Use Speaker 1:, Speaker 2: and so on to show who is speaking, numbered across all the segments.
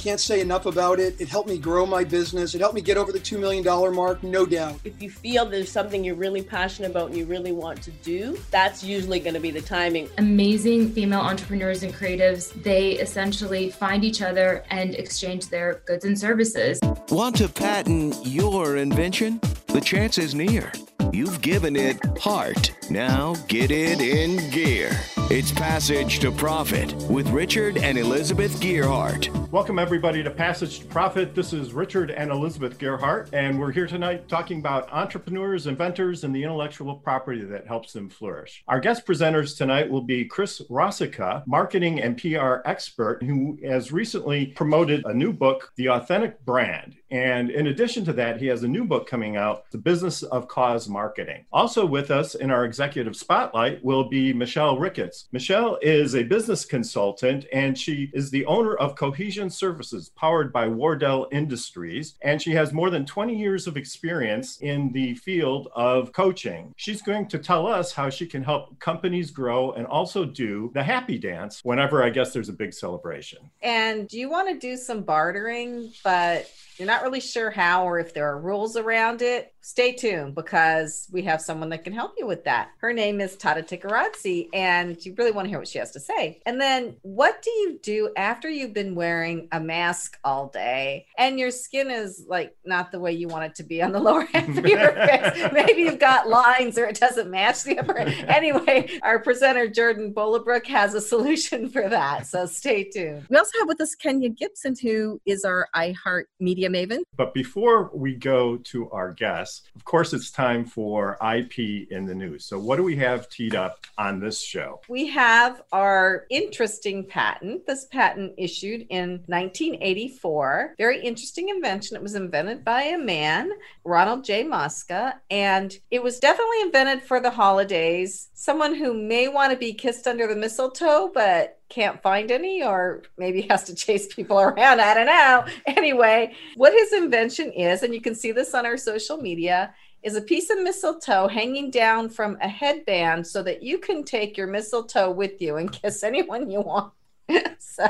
Speaker 1: can't say enough about it. It helped me grow my business. It helped me get over the $2 million mark, no doubt.
Speaker 2: If you feel there's something you're really passionate about and you really want to do, that's usually going to be the timing.
Speaker 3: Amazing female entrepreneurs and creatives, they essentially find each other and exchange their goods and services.
Speaker 4: Want to patent your invention? The chance is near. You've given it heart. Now get it in gear. It's Passage to Profit with Richard and Elizabeth Gearhart.
Speaker 5: Welcome, everybody, to Passage to Profit. This is Richard and Elizabeth Gearhart, and we're here tonight talking about entrepreneurs, inventors, and the intellectual property that helps them flourish. Our guest presenters tonight will be Chris Rosica, marketing and PR expert, who has recently promoted a new book, The Authentic Brand. And in addition to that, he has a new book coming out, The Business of Cause Marketing. Also with us in our executive spotlight will be Michelle Ricketts. Michelle is a business consultant and she is the owner of Cohesion Services, powered by Wardell Industries. And she has more than 20 years of experience in the field of coaching. She's going to tell us how she can help companies grow and also do the happy dance whenever I guess there's a big celebration.
Speaker 6: And do you want to do some bartering, but you're not really sure how or if there are rules around it, stay tuned because we have someone that can help you with that. Her name is Tata Tikaradze, and you really want to hear what she has to say. And then, what do you do after you've been wearing a mask all day and your skin is like not the way you want it to be on the lower half of your face? Maybe you've got lines or it doesn't match the upper. Anyway, our presenter Jordan Bollebrook has a solution for that, so stay tuned.
Speaker 7: We also have with us Kenya Gibson, who is our iHeart Media Maven.
Speaker 5: But before we go to our guests, of course, it's time for IP in the news. So, what do we have teed up on this show?
Speaker 6: We have our interesting patent. This patent issued in 1984. Very interesting invention. It was invented by a man, Ronald J. Mosca, and it was definitely invented for the holidays. Someone who may want to be kissed under the mistletoe, but can't find any or maybe has to chase people around. I don't know. Anyway, what his invention is, and you can see this on our social media, is a piece of mistletoe hanging down from a headband so that you can take your mistletoe with you and kiss anyone you want.
Speaker 5: so.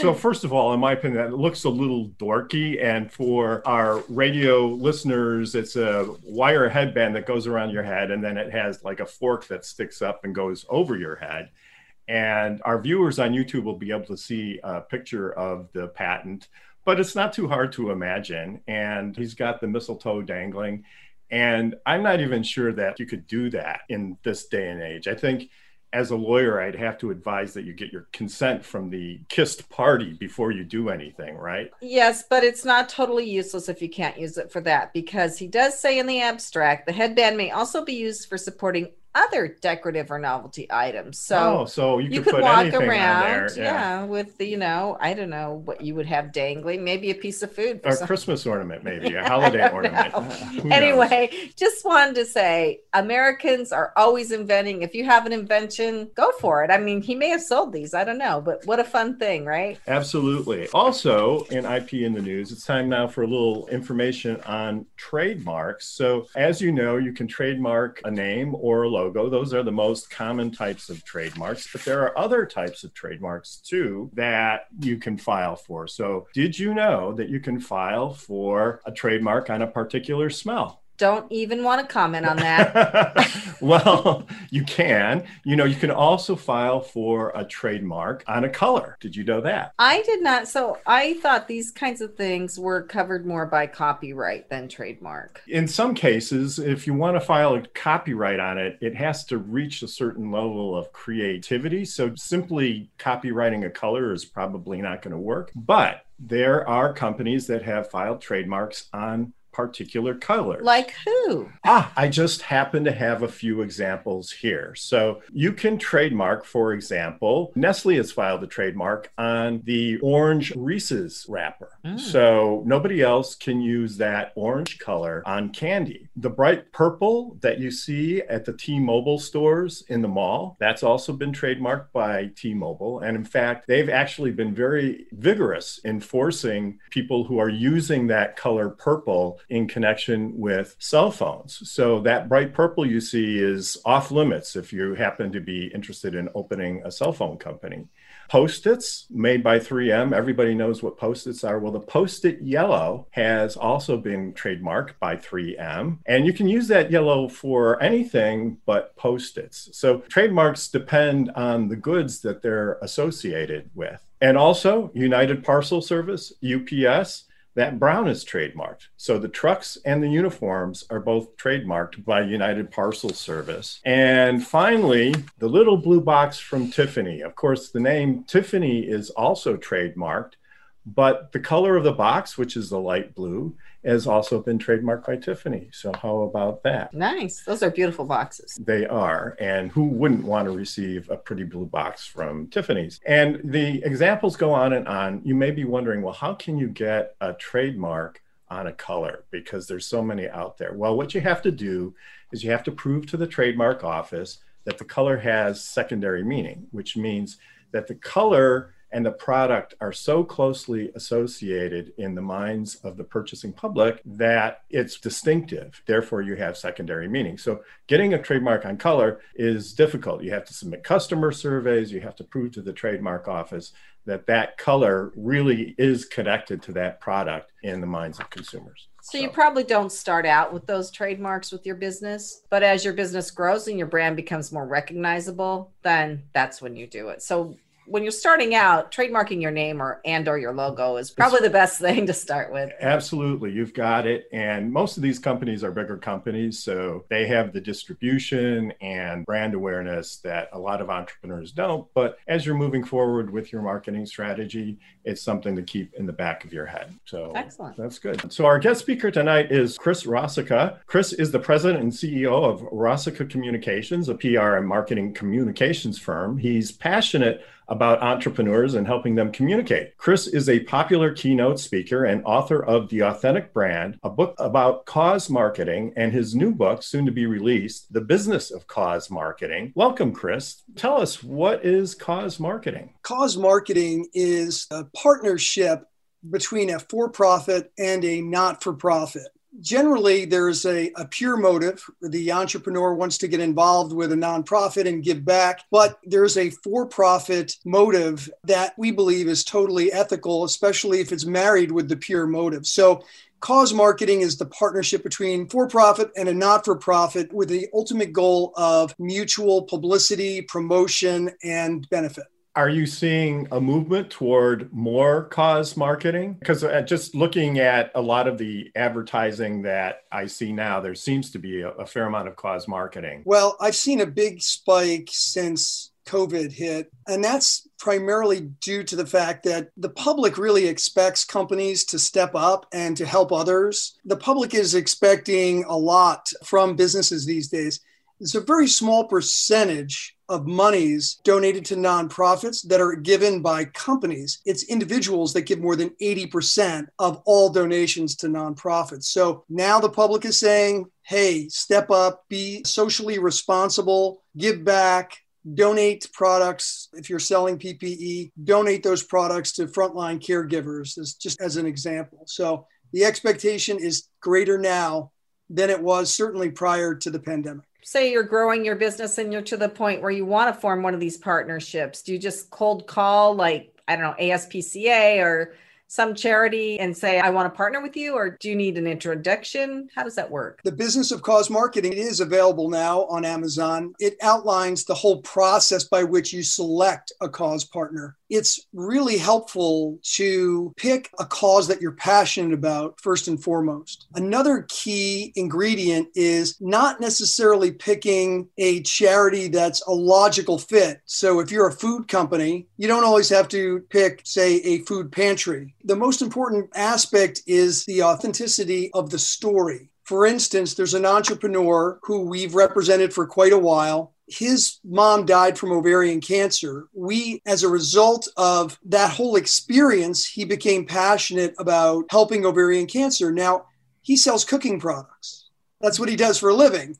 Speaker 5: so. first of all, in my opinion, it looks a little dorky. And for our radio listeners, it's a wire headband that goes around your head, and then it has like a fork that sticks up and goes over your head. And our viewers on YouTube will be able to see a picture of the patent, but it's not too hard to imagine. And he's got the mistletoe dangling. And I'm not even sure that you could do that in this day and age. I think as a lawyer, I'd have to advise that you get your consent from the kissed party before you do anything, right?
Speaker 6: Yes, but it's not totally useless if you can't use it for that because he does say in the abstract the headband may also be used for supporting other decorative or novelty items. So,
Speaker 5: oh, so you, you could, walk around,
Speaker 6: yeah. yeah. with the, you know, I don't know what you would have dangling, maybe a piece of food,
Speaker 5: or a Christmas ornament, maybe a holiday ornament.
Speaker 6: anyway, knows? just wanted to say, Americans are always inventing. If you have an invention, go for it. I mean, he may have sold these, I don't know, but what a fun thing, right?
Speaker 5: Absolutely. Also, in IP in the news, it's time now for a little information on trademarks. So, as you know, you can trademark a name or a logo logo. Those are the most common types of trademarks, but there are other types of trademarks too that you can file for. So, did you know that you can file for a trademark on a particular smell?
Speaker 6: Don't even want to comment on that.
Speaker 5: well, you can. You know, you can also file for a trademark on a color. Did you know that?
Speaker 6: I did not. So I thought these kinds of things were covered more by copyright than trademark.
Speaker 5: In some cases, if you want to file a copyright on it, it has to reach a certain level of creativity. So simply copywriting a color is probably not going to work. But there are companies that have filed trademarks on particular colors.
Speaker 6: Like who?
Speaker 5: Ah, I just happen to have a few examples here. So you can trademark, for example, Nestle has filed a trademark on the orange Reese's wrapper. Mm. So nobody else can use that orange color on candy. The bright purple that you see at the T Mobile stores in the mall, that's also been trademarked by T Mobile. And in fact, they've actually been very vigorous in forcing people who are using that color purple in connection with cell phones. So that bright purple you see is off limits if you happen to be interested in opening a cell phone company. Post its made by 3M. Everybody knows what post its are. Well, the post it yellow has also been trademarked by 3M. And you can use that yellow for anything but post its. So trademarks depend on the goods that they're associated with. And also, United Parcel Service, UPS, that brown is trademarked. So the trucks and the uniforms are both trademarked by United Parcel Service. And finally, the little blue box from Tiffany. Of course, the name Tiffany is also trademarked, but the color of the box, which is the light blue, has also been trademarked by Tiffany. So how about that?
Speaker 6: Nice. Those are beautiful boxes.
Speaker 5: They are. And who wouldn't want to receive a pretty blue box from Tiffany's? And the examples go on and on. You may be wondering, well, how can you get a trademark on a color? Because there's so many out there. Well, what you have to do is you have to prove to the trademark office that the color has secondary meaning, which means that the color and the product are so closely associated in the minds of the purchasing public that it's distinctive. Therefore, you have secondary meaning. So, getting a trademark on color is difficult. You have to submit customer surveys, you have to prove to the trademark office that that color really is connected to that product in the minds of consumers.
Speaker 6: So, you probably don't start out with those trademarks with your business, but as your business grows and your brand becomes more recognizable, then that's when you do it. So when you're starting out, trademarking your name or and or your logo is probably the best thing to start with.
Speaker 5: Absolutely, you've got it. And most of these companies are bigger companies, so they have the distribution and brand awareness that a lot of entrepreneurs don't. But as you're moving forward with your marketing strategy, it's something to keep in the back of your head. So
Speaker 6: excellent.
Speaker 5: That's good. So our guest speaker tonight is Chris Rosica. Chris is the president and CEO of Rosica Communications, a PR and marketing communications firm. He's passionate about entrepreneurs and helping them communicate. Chris is a popular keynote speaker and author of The Authentic Brand, a book about cause marketing, and his new book, soon to be released, The Business of Cause Marketing. Welcome, Chris. Tell us what is cause marketing?
Speaker 1: Cause marketing is a partnership between a for profit and a not for profit generally there's a, a pure motive. The entrepreneur wants to get involved with a nonprofit and give back, but there's a for profit motive that we believe is totally ethical, especially if it's married with the pure motive. So Cause marketing is the partnership between for profit and a not for profit with the ultimate goal of mutual publicity, promotion, and benefit
Speaker 5: are you seeing a movement toward more cause marketing? Because uh, just looking at a lot of the advertising that I see now, there seems to be a, a fair amount of cause marketing.
Speaker 1: Well, I've seen a big spike since COVID hit. And that's primarily due to the fact that the public really expects companies to step up and to help others. The public is expecting a lot from businesses these days. It's a very small percentage of monies donated to nonprofits that are given by companies. It's individuals that give more than 80% of all donations to nonprofits. So now the public is saying, hey, step up, be socially responsible, give back, donate products if you're selling PPE, donate those products to frontline caregivers, as just as an example. So the expectation is greater now than it was certainly prior to the pandemic
Speaker 6: say you're growing your business and you're to the point where you want to form one of these partnerships do you just cold call like i don't know aspca or some charity and say, I want to partner with you, or do you need an introduction? How does that work?
Speaker 1: The business of cause marketing is available now on Amazon. It outlines the whole process by which you select a cause partner. It's really helpful to pick a cause that you're passionate about first and foremost. Another key ingredient is not necessarily picking a charity that's a logical fit. So if you're a food company, you don't always have to pick, say, a food pantry the most important aspect is the authenticity of the story. For instance, there's an entrepreneur who we've represented for quite a while. His mom died from ovarian cancer. We, as a result of that whole experience, he became passionate about helping ovarian cancer. Now, he sells cooking products. That's what he does for a living.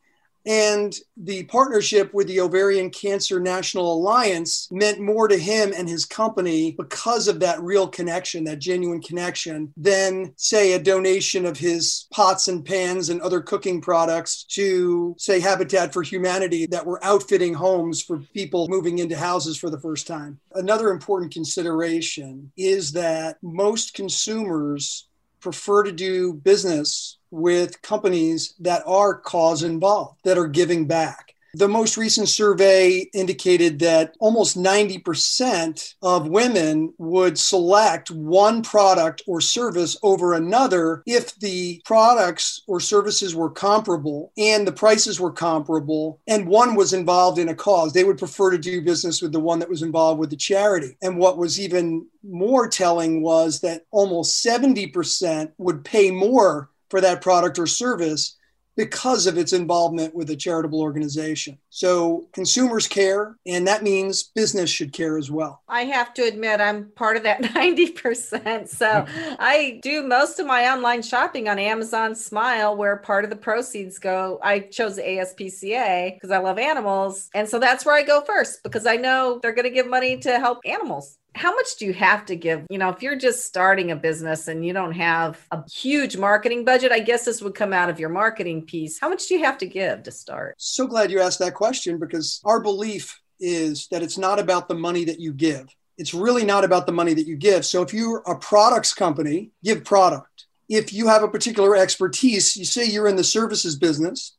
Speaker 1: And the partnership with the Ovarian Cancer National Alliance meant more to him and his company because of that real connection, that genuine connection, than, say, a donation of his pots and pans and other cooking products to, say, Habitat for Humanity that were outfitting homes for people moving into houses for the first time. Another important consideration is that most consumers prefer to do business with companies that are cause involved, that are giving back. The most recent survey indicated that almost 90% of women would select one product or service over another if the products or services were comparable and the prices were comparable and one was involved in a cause. They would prefer to do business with the one that was involved with the charity. And what was even more telling was that almost 70% would pay more for that product or service because of its involvement with a charitable organization. So consumers care, and that means business should care as well.
Speaker 6: I have to admit, I'm part of that 90%. So I do most of my online shopping on Amazon Smile, where part of the proceeds go. I chose the ASPCA because I love animals. And so that's where I go first because I know they're going to give money to help animals how much do you have to give? You know, if you're just starting a business and you don't have a huge marketing budget, I guess this would come out of your marketing piece. How much do you have to give to start?
Speaker 1: So glad you asked that question because our belief is that it's not about the money that you give. It's really not about the money that you give. So if you're a products company, give product. If you have a particular expertise, you say you're in the services business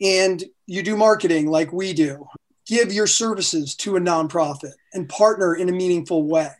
Speaker 1: and you do marketing like we do, give your services to a nonprofit and partner in a meaningful way.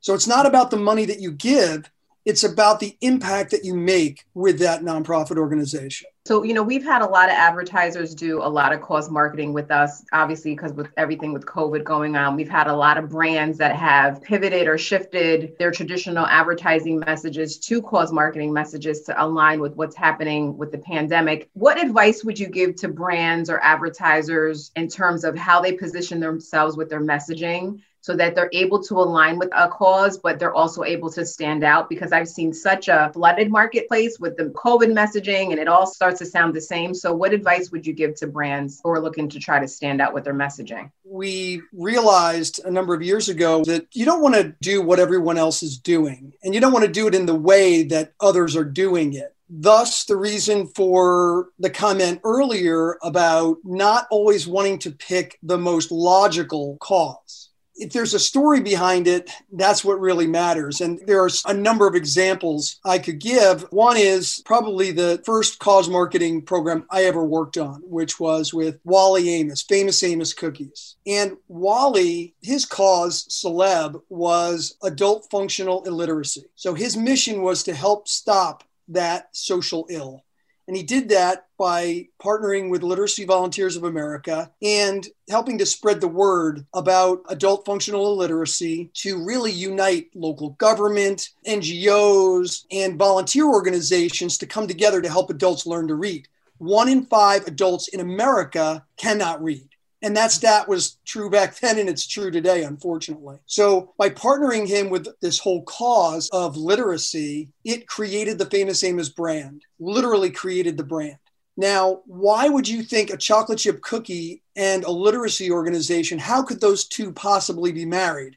Speaker 1: So it's not about the money that you give, it's about the impact that you make with that nonprofit organization.
Speaker 8: So, you know, we've had a lot of advertisers do a lot of cause marketing with us, obviously, because with everything with COVID going on, we've had a lot of brands that have pivoted or shifted their traditional advertising messages to cause marketing messages to align with what's happening with the pandemic. What advice would you give to brands or advertisers in terms of how they position themselves with their messaging? so that they're able to align with a cause, but they're also able to stand out because I've seen such a flooded marketplace with the COVID messaging and it all starts to sound the same. So, what advice would you give to brands who are looking to try to stand out with their messaging?
Speaker 1: We realized a number of years ago that you don't want to do what everyone else is doing, and you don't want to do it in the way that others are doing it. Thus, the reason for the comment earlier about not always wanting to pick the most logical cause if there's a story behind it, that's what really matters. And there are a number of examples I could give. One is probably the first cause marketing program I ever worked on, which was with Wally Amos, Famous Amos Cookies. And Wally, his cause, celeb, was adult functional illiteracy. So his mission was to help stop that social ill. And he did that by partnering with Literacy Volunteers of America and helping to spread the word about adult functional illiteracy to really unite local government, NGOs, and volunteer organizations to come together to help adults learn to read. One in five adults in America cannot read. And that stat was true back then and it's true today, unfortunately. So, by partnering him with this whole cause of literacy, it created the famous Amos brand, literally created the brand. Now, why would you think a chocolate chip cookie and a literacy organization, how could those two possibly be married?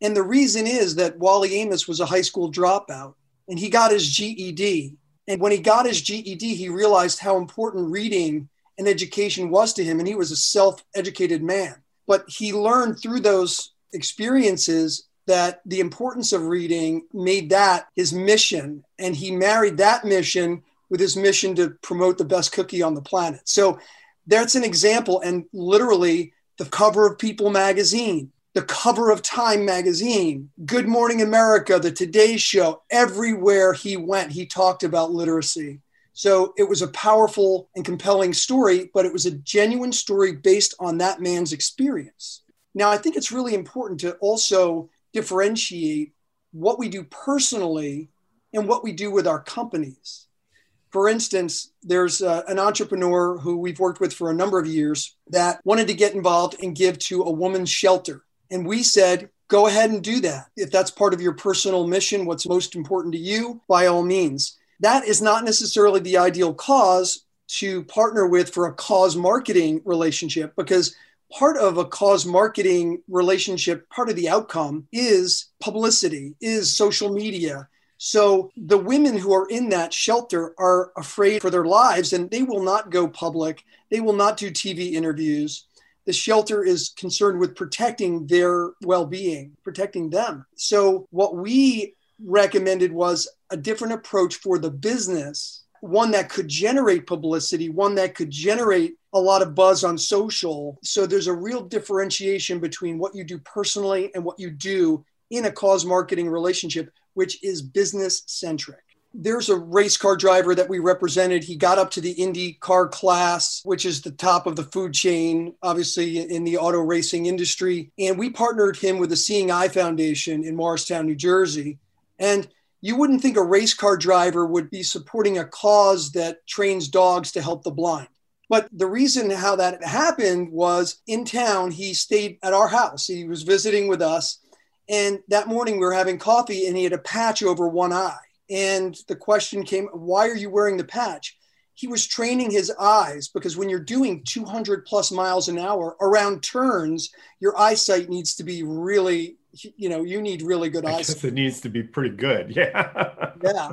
Speaker 1: And the reason is that Wally Amos was a high school dropout and he got his GED. And when he got his GED, he realized how important reading and education was to him. And he was a self educated man. But he learned through those experiences that the importance of reading made that his mission. And he married that mission with his mission to promote the best cookie on the planet. So that's an example. And literally, the cover of People magazine, the cover of Time magazine, Good Morning America, the Today Show, everywhere he went, he talked about literacy. So it was a powerful and compelling story, but it was a genuine story based on that man's experience. Now, I think it's really important to also differentiate what we do personally and what we do with our companies. For instance, there's uh, an entrepreneur who we've worked with for a number of years that wanted to get involved and give to a woman's shelter. And we said, go ahead and do that. If that's part of your personal mission, what's most important to you, by all means that is not necessarily the ideal cause, to partner with for a cause marketing relationship because part of a cause marketing relationship, part of the outcome is publicity, is social media. So the women who are in that shelter are afraid for their lives and they will not go public. They will not do TV interviews. The shelter is concerned with protecting their well being, protecting them. So, what we recommended was a different approach for the business, one that could generate publicity, one that could generate a lot of buzz on social. So there's a real differentiation between what you do personally and what you do in a cause marketing relationship, which is business centric. There's a race car driver that we represented. He got up to the Indy car class, which is the top of the food chain, obviously in the auto racing industry. And we partnered him with the Seeing Eye Foundation in Morristown, New Jersey. And you wouldn't think a race car driver would be supporting a cause that trains dogs to help the blind. But the reason how that happened was in town, he stayed at our house. He was visiting with us. And that morning we were having coffee and he had a patch over one eye. And the question came, why are you wearing the patch? He was training his eyes because when you're doing 200 plus miles an hour around turns, your eyesight needs to be really, you know, you need really good
Speaker 5: eyes. it needs to be pretty good. Yeah.
Speaker 1: Yeah.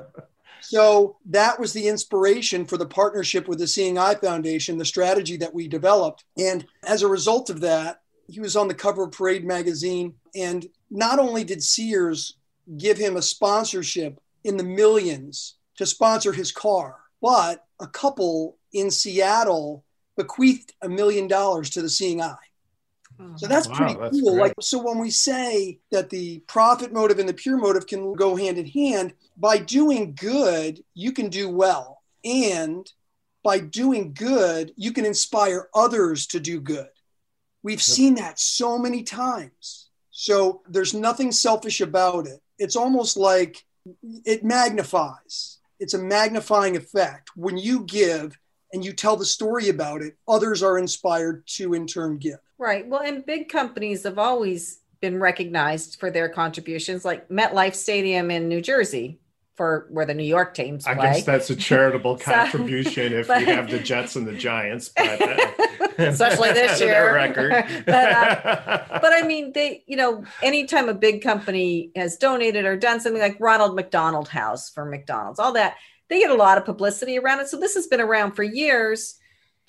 Speaker 1: So that was the inspiration for the partnership with the Seeing Eye Foundation, the strategy that we developed. And as a result of that, he was on the cover of Parade magazine. And not only did Sears give him a sponsorship in the millions to sponsor his car, but a couple in Seattle bequeathed a million dollars to the Seeing Eye. So that's
Speaker 5: Wow,
Speaker 1: pretty
Speaker 5: that's
Speaker 1: cool.
Speaker 5: great.
Speaker 1: Like so when we say that the profit motive and the pure motive can go hand in hand, by doing good, you can do well. And by doing good, you can inspire others to do good. We've seen that so many times. So there's nothing selfish about it. It's almost like it magnifies. It's a magnifying effect. When you give and you tell the story about it, others are inspired to in turn give.
Speaker 6: Right. Well, and big companies have always been recognized for their contributions, like MetLife Stadium in New Jersey, for where the New York teams
Speaker 5: I guess that's a charitable
Speaker 6: So-
Speaker 5: contribution if
Speaker 6: but-
Speaker 5: you have the Jets and the Giants, but uh,
Speaker 6: Especially this year.
Speaker 5: record.
Speaker 6: But, uh, but I mean, they, you know, anytime a big company has donated or done something like Ronald McDonald House for McDonald's, all that, they get a lot of publicity around it. So this has been around for years,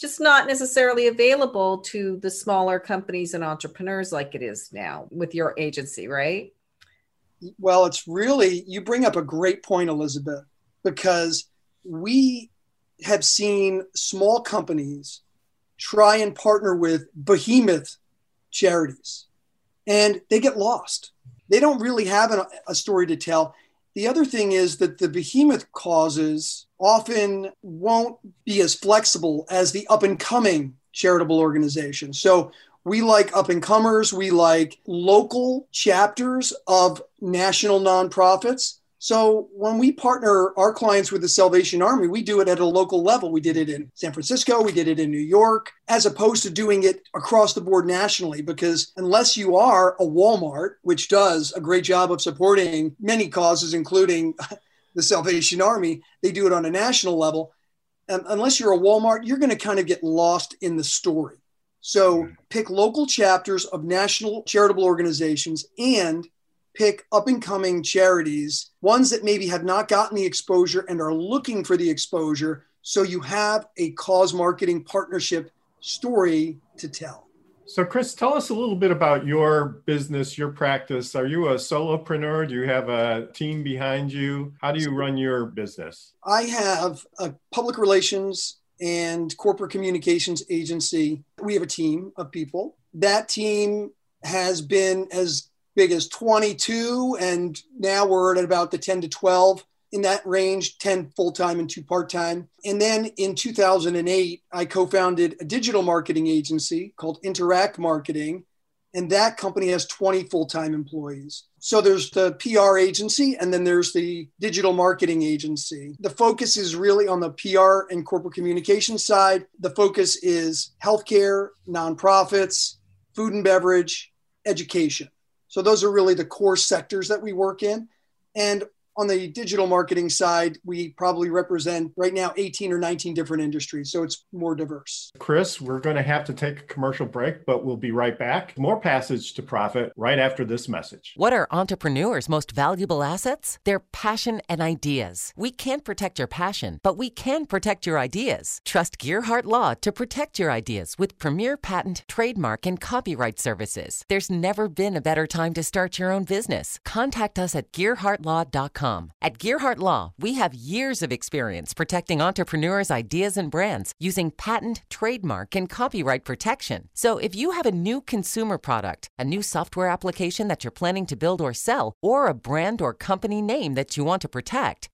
Speaker 6: just not necessarily available to the smaller companies and entrepreneurs like it is now with your agency, right?
Speaker 1: Well, it's really, you bring up a great point, Elizabeth, because we have seen small companies try and partner with behemoth charities and they get lost. They don't really have an, a story to tell. The other thing is that the behemoth causes often won't be as flexible as the up and coming charitable organizations. So we like up and comers, we like local chapters of national nonprofits. So when we partner our clients with the Salvation Army, we do it at a local level. We did it in San Francisco, we did it in New York, as opposed to doing it across the board nationally. Because unless you are a Walmart, which does a great job of supporting many causes, including the Salvation Army, they do it on a national level. Um, unless you're a Walmart, you're going to kind of get lost in the story. So pick local chapters of national charitable organizations and pick up and coming charities, ones that maybe have not gotten the exposure and are looking for the exposure. So you have a cause marketing partnership story to tell.
Speaker 5: So, Chris, tell us a little bit about your business, your practice. Are you a solopreneur? Do you have a team behind you? How do you run your business?
Speaker 1: I have a public relations and corporate communications agency. We have a team of people. That team has been as big as 22, and now we're at about the 10 to 12 in that range 10 full time and two part time. And then in 2008, I co founded a digital marketing agency called Interact Marketing. And that company has 20 full time employees. So there's the PR agency, and then there's the digital marketing agency. The focus is really on the PR and corporate communication side. The focus is healthcare, nonprofits, food and beverage, education. So those are really the core sectors that we work in. And On the digital marketing side, we probably represent right now 18 or 19 different industries. So it's more diverse.
Speaker 5: Chris, we're going to have to take a commercial break, but we'll be right back. More Passage to Profit right after this message.
Speaker 9: What are entrepreneurs' most valuable assets? Their passion and ideas. We can't protect your passion, but we can protect your ideas. Trust Gearhart Law to protect your ideas with premier patent, trademark, and copyright services. There's never been a better time to start your own business. Contact us at GearhartLaw.com. At Gearhart Law, we have years of experience protecting entrepreneurs' ideas and brands using patent, trademark, and copyright protection. So if you have a new consumer product, a new software application that you're planning to build or sell, or a brand or company name that you want to protect,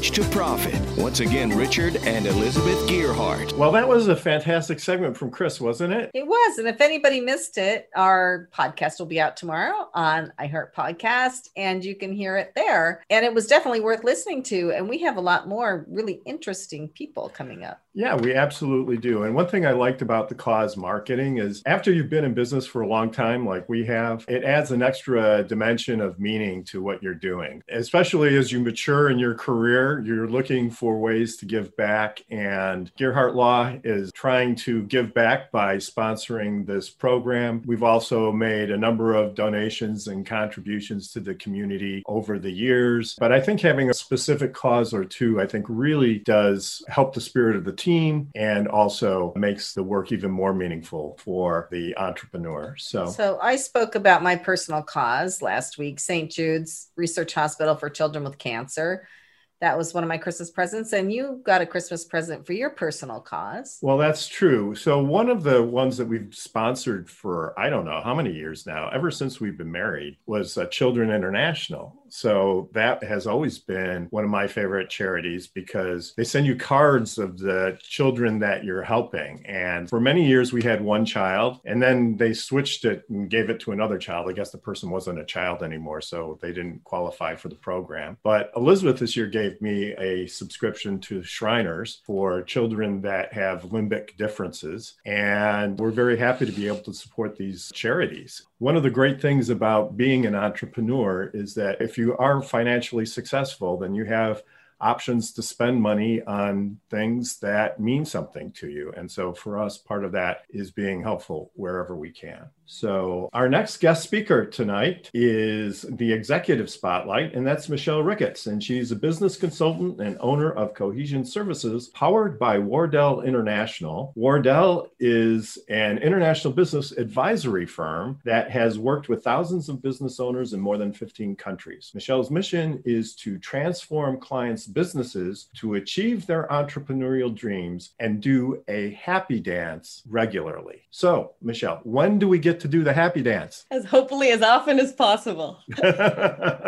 Speaker 4: to Profit. Once again, Richard and Elizabeth Gearhart.
Speaker 5: Well, that was a fantastic segment from Chris, wasn't it?
Speaker 6: It was. And if anybody missed it, our podcast will be out tomorrow on iHeart Podcast, and you can hear it there. And it was definitely worth listening to. And we have a lot more really interesting people coming up.
Speaker 5: Yeah, we absolutely do. And one thing I liked about the cause marketing is after you've been in business for a long time, like we have, it adds an extra dimension of meaning to what you're doing. Especially as you mature in your career, you're looking for ways to give back. And Gearhart Law is trying to give back by sponsoring this program. We've also made a number of donations and contributions to the community over the years. But I think having a specific cause or two, I think really does help the spirit of the team and also makes the work even more meaningful for the entrepreneur. So,
Speaker 6: So I spoke about my personal cause last week, St. Jude's Research Hospital for Children with Cancer. That was one of my Christmas presents, and you got a Christmas present for your personal cause.
Speaker 5: well, that's true. So, one of the ones that we've sponsored for I don't know how many years now, ever since we've been married, was uh, Children International. So, that has always been one of my favorite charities because they send you cards of the children that you're helping. And for many years, we had one child, and then they switched it and gave it to another child. I guess the person wasn't a child anymore, so they didn't qualify for the program. But Elizabeth this year gave me a subscription to Shriners for children that have limbic differences. And we're very happy to be able to support these charities. One of the great things about being an entrepreneur is that if you are financially successful, then you have options to spend money on things that mean something to you. And so for us, part of that is being helpful wherever we can. So our next guest speaker tonight is the executive spotlight, and that's Michelle Ricketts. And she's a business consultant and owner of Cohesion Services, powered by Wardell International. Wardell is an international business advisory firm that has worked with thousands of business owners in more than 15 countries. Michelle's mission is to transform clients' businesses to achieve their entrepreneurial dreams and do a happy dance regularly. So, Michelle, when do we get to do the happy dance?
Speaker 2: As hopefully as often as possible.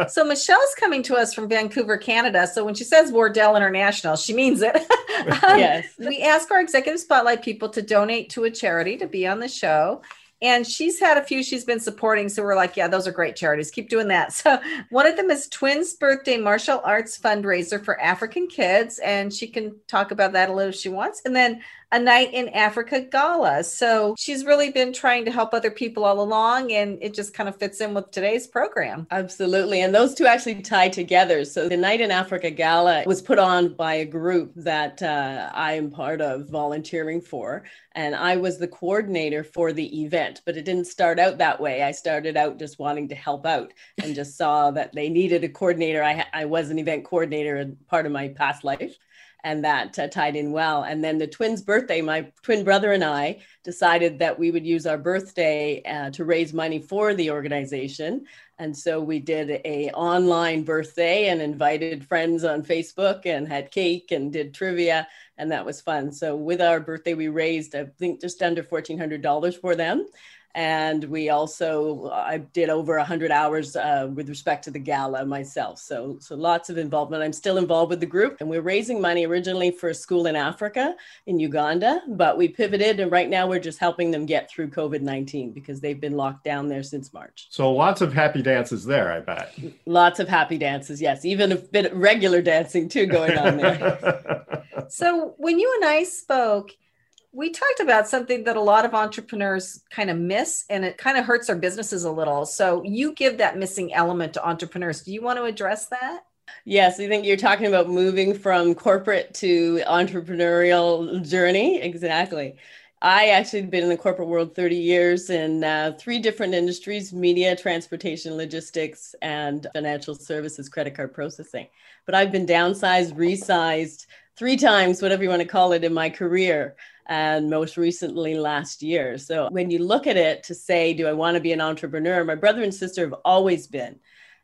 Speaker 6: So Michelle's coming to us from Vancouver, Canada. So when she says Wardell International, she means it. Um,
Speaker 2: Yes.
Speaker 6: We ask our executive spotlight people to donate to a charity to be on the show. And she's had a few she's been supporting. So we're like, yeah, those are great charities. Keep doing that. So one of them is Twins Birthday Martial Arts Fundraiser for African Kids. And she can talk about that a little if she wants. And then a night in Africa gala. So she's really been trying to help other people all along. And it just kind of fits in with today's program.
Speaker 2: Absolutely. And those two actually tie together. So the Night in Africa Gala was put on by a group that uh, I am part of volunteering for. And I was the coordinator for the event, but it didn't start out that way. I started out just wanting to help out and just saw that they needed a coordinator. I, I was an event coordinator in part of my past life. And that uh, tied in well. And then the twins' birthday, my twin brother and I decided that we would use our birthday uh, to raise money for the organization. And so we did a online birthday and invited friends on facebook and had cake and did trivia and that was fun. So with our birthday we raised i think just under $1400 for them and we also I did over 100 hours uh, with respect to the gala myself. So so lots of involvement. I'm still involved with the group, and we're raising money originally for a school in Africa in Uganda, but we pivoted, and right now we're just helping them get through COVID-19 because they've been locked down there since March.
Speaker 5: So lots of happy dances there, I bet.
Speaker 2: Lots of happy dances, yes. Even a bit of regular dancing too going on
Speaker 6: there. so when you and I spoke we talked about something that a lot of entrepreneurs kind of miss and it kind of hurts our businesses a little. So you give that missing element to entrepreneurs. Do you want to address that?
Speaker 2: Yes, I think you're talking about moving from corporate to entrepreneurial journey. Exactly. I actually been in the corporate world 30 years in uh, three different industries media, transportation, logistics, and financial services, credit card processing. But I've been downsized, resized three times, whatever you want to call it, in my career and most recently last year. So when you look at it to say, do I want to be an entrepreneur? My brother and sister have always been.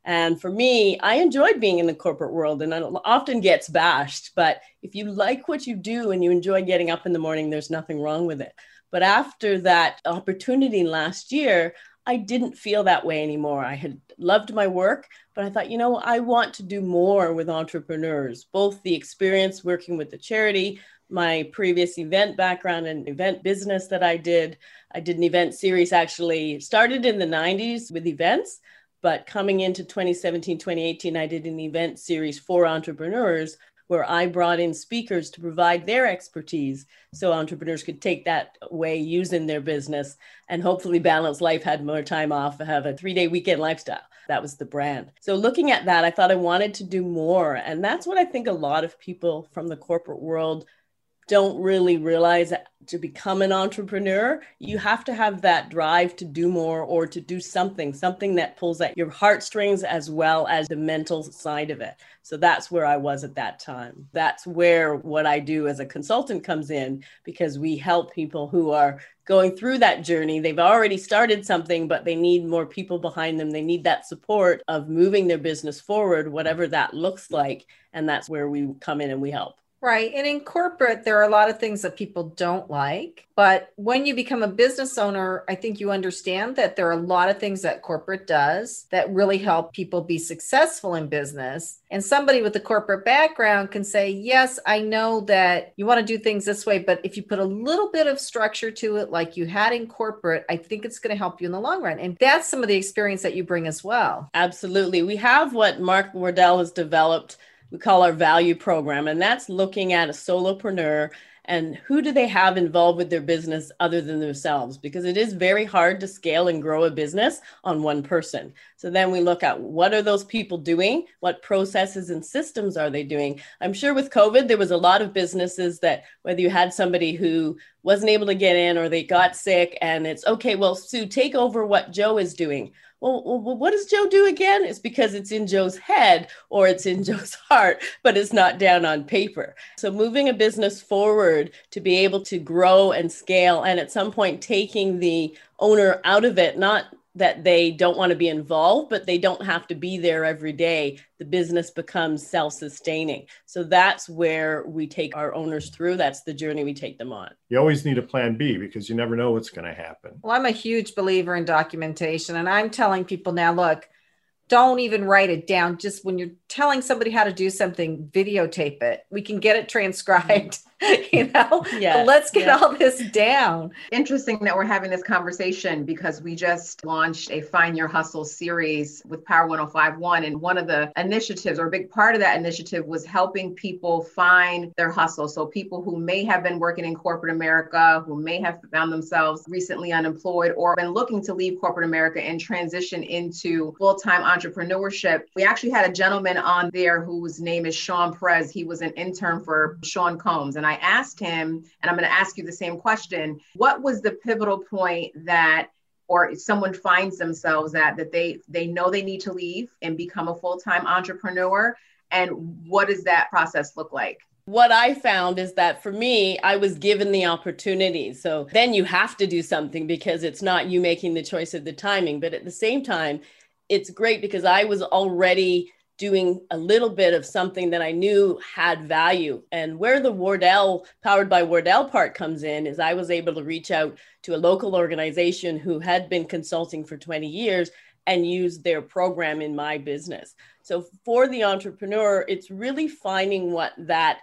Speaker 2: And for me, I enjoyed being in the corporate world and it often gets bashed. But if you like what you do and you enjoy getting up in the morning, there's nothing wrong with it. But after that opportunity last year, I didn't feel that way anymore. I had loved my work, but I thought, you know, I want to do more with entrepreneurs, both the experience working with the charity, my previous event background and event business that I did. I did an event series actually started in the 90s with events, but coming into 2017, 2018, I did an event series for entrepreneurs where I brought in speakers to provide their expertise so entrepreneurs could take that away, use in their business, and hopefully balance life, had more time off, have a three day weekend lifestyle. That was the brand. So, looking at that, I thought I wanted to do more. And that's what I think a lot of people from the corporate world don't really realize that to become an entrepreneur, you have to have that drive to do more or to do something, something that pulls at your heartstrings as well as the mental side of it. So that's where I was at that time. That's where what I do as a consultant comes in because we help people who are going through that journey. They've already started something, but they need more people behind them. They need that support of moving their business forward, whatever that looks like. And that's where we come in and we help.
Speaker 6: Right. And in corporate, there are a lot of things that people don't like. But when you become a business owner, I think you understand that there are a lot of things that corporate does that really help people be successful in business. And somebody with a corporate background can say, Yes, I know that you want to do things this way, but if you put a little bit of structure to it, like you had in corporate, I think it's going to help you in the long run. And that's some of the experience that you bring as well.
Speaker 2: Absolutely. We have what Mark Wardell has developed we call our value program, and that's looking at a solopreneur and who do they have involved with their business other than themselves? Because it is very hard to scale and grow a business on one person. So then we look at what are those people doing? What processes and systems are they doing? I'm sure with covid there was a lot of businesses that whether you had somebody who wasn't able to get in or they got sick and it's okay well sue take over what joe is doing well, well, what does Joe do again? It's because it's in Joe's head or it's in Joe's heart, but it's not down on paper. So, moving a business forward to be able to grow and scale, and at some point taking the owner out of it, not that they don't want to be involved, but they don't have to be there every day. The business becomes self sustaining. So that's where we take our owners through. That's the journey we take them on.
Speaker 5: You always need a plan B because you never know what's going to happen.
Speaker 6: Well, I'm a huge believer in documentation, and I'm telling people now look, don't even write it down. Just when you're telling somebody how to do something, videotape it. We can get it mm-hmm. transcribed, you know? Yeah. Let's get yeah. all this down.
Speaker 8: Interesting that we're having this conversation because we just launched a Find Your Hustle series with Power 1051. And one of the initiatives, or a big part of that initiative, was helping people find their hustle. So people who may have been working in corporate America, who may have found themselves recently unemployed or been looking to leave corporate America and transition into full time entrepreneurship. We actually had a gentleman on there whose name is Sean Perez. He was an intern for Sean Combs. And I asked him, and I'm going to ask you the same question what was the pivotal point that or someone finds themselves at that they they know they need to leave and become a full-time entrepreneur and what does that process look like
Speaker 2: what I found is that for me, I was given the opportunity. So then you have to do something because it's not you making the choice of the timing. But at the same time, it's great because I was already doing a little bit of something that I knew had value. And where the Wardell, powered by Wardell part comes in, is I was able to reach out to a local organization who had been consulting for 20 years and use their program in my business. So for the entrepreneur, it's really finding what that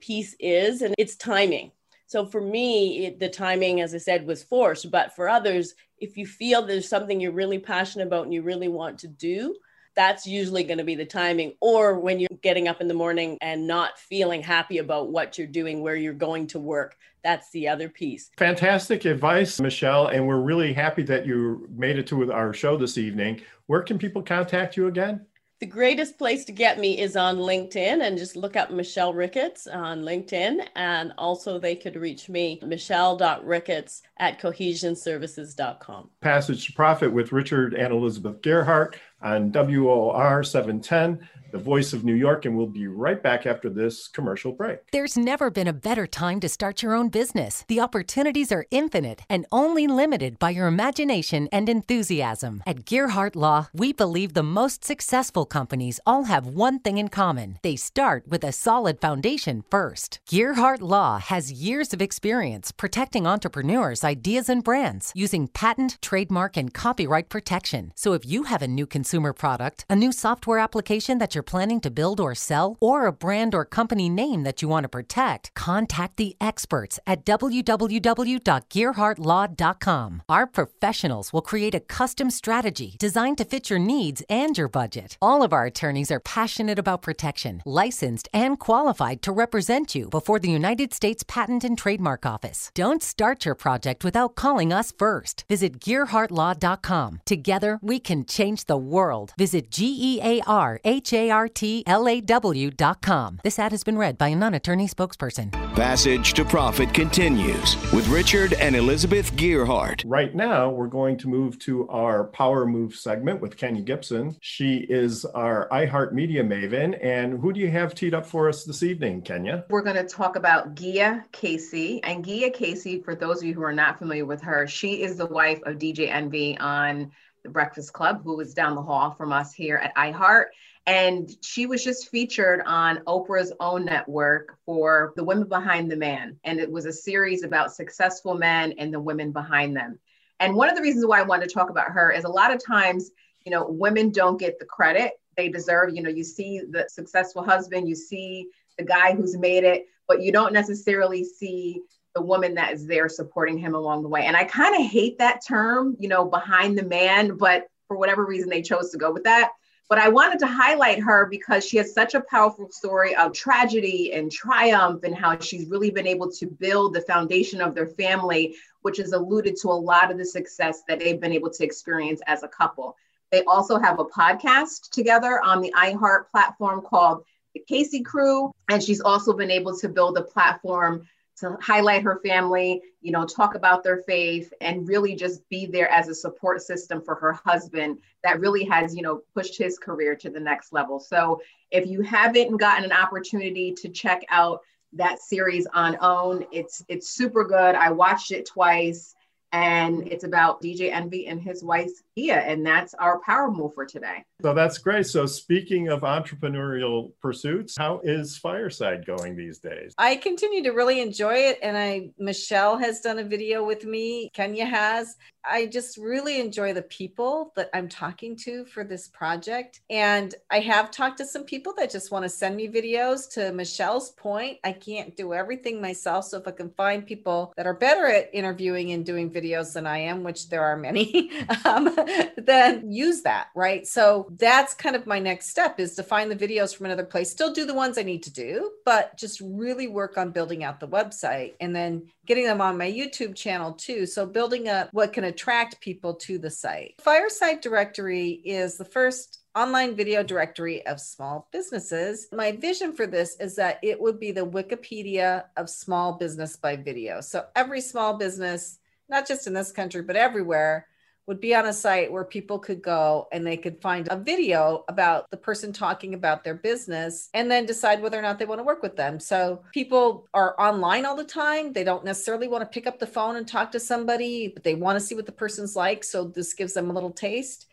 Speaker 2: piece is and it's timing. So for me, it, the timing, as I said, was forced. But for others, if you feel there's something you're really passionate about and you really want to do, that's usually going to be the timing. Or when you're getting up in the morning and not feeling happy about what you're doing, where you're going to work. That's the other piece.
Speaker 5: Fantastic advice, Michelle. And we're really happy that you made it to our show this evening. Where can people contact you again?
Speaker 2: The greatest place to get me is on LinkedIn and just look up Michelle Ricketts on LinkedIn. And also, they could reach me, michelle.ricketts at cohesionservices.com.
Speaker 5: Passage to Profit with Richard and Elizabeth Gearhart on WOR 710 the voice of New York, and we'll be right back after this commercial break.
Speaker 9: There's never been a better time to start your own business. The opportunities are infinite and only limited by your imagination and enthusiasm. At Gearhart Law, we believe the most successful companies all have one thing in common they start with a solid foundation first. Gearhart Law has years of experience protecting entrepreneurs' ideas and brands using patent, trademark, and copyright protection. So if you have a new consumer product, a new software application that you're you're planning to build or sell, or a brand or company name that you want to protect, contact the experts at www.gearhartlaw.com. Our professionals will create a custom strategy designed to fit your needs and your budget. All of our attorneys are passionate about protection, licensed, and qualified to represent you before the United States Patent and Trademark Office. Don't start your project without calling us first. Visit gearhartlaw.com. Together, we can change the world. Visit G E A R H A artlaw.com. This ad has been read by a non attorney spokesperson.
Speaker 4: Passage to Profit continues with Richard and Elizabeth Gearhart.
Speaker 5: Right now, we're going to move to our Power Move segment with Kenya Gibson. She is our iHeartMedia maven. And who do you have teed up for us this evening, Kenya?
Speaker 8: We're going to talk about Gia Casey. And Gia Casey, for those of you who are not familiar with her, she is the wife of DJ Envy on the Breakfast Club, who is down the hall from us here at iHeart. And she was just featured on Oprah's own network for The Women Behind the Man. And it was a series about successful men and the women behind them. And one of the reasons why I wanted to talk about her is a lot of times, you know, women don't get the credit they deserve. You know, you see the successful husband, you see the guy who's made it, but you don't necessarily see the woman that is there supporting him along the way. And I kind of hate that term, you know, behind the man, but for whatever reason they chose to go with that. But I wanted to highlight her because she has such a powerful story of tragedy and triumph and how she's really been able to build the foundation of their family, which has alluded to a lot of the success that they've been able to experience as a couple. They also have a podcast together on the iHeart platform called The Casey Crew. And she's also been able to build a platform to highlight her family, you know, talk about their faith and really just be there as a support system for her husband that really has, you know, pushed his career to the next level. So if you haven't gotten an opportunity to check out that series on OWN, it's it's super good. I watched it twice and it's about DJ Envy and his wife Gia, and that's our power move for today.
Speaker 5: So that's great. So speaking of entrepreneurial pursuits, how is Fireside going these days?
Speaker 6: I continue to really enjoy it, and I Michelle has done a video with me. Kenya has. I just really enjoy the people that I'm talking to for this project. And I have talked to some people that just want to send me videos. To Michelle's point, I can't do everything myself. So if I can find people that are better at interviewing and doing videos than I am, which there are many, um, then use that, right? So that's kind of my next step is to find the videos from another place, still do the ones I need to do, but just really work on building out the website and then getting them on my YouTube channel too. So building up what can attract people to the site. Fireside Directory is the first online video directory of small businesses. My vision for this is that it would be the Wikipedia of small business by video. So every small business, not just in this country, but everywhere, would be on a site where people could go and they could find a video about the person talking about their business and then decide whether or not they want to work with them. So people are online all the time. They don't necessarily want to pick up the phone and talk to somebody, but they want to see what the person's like. So this gives them a little taste.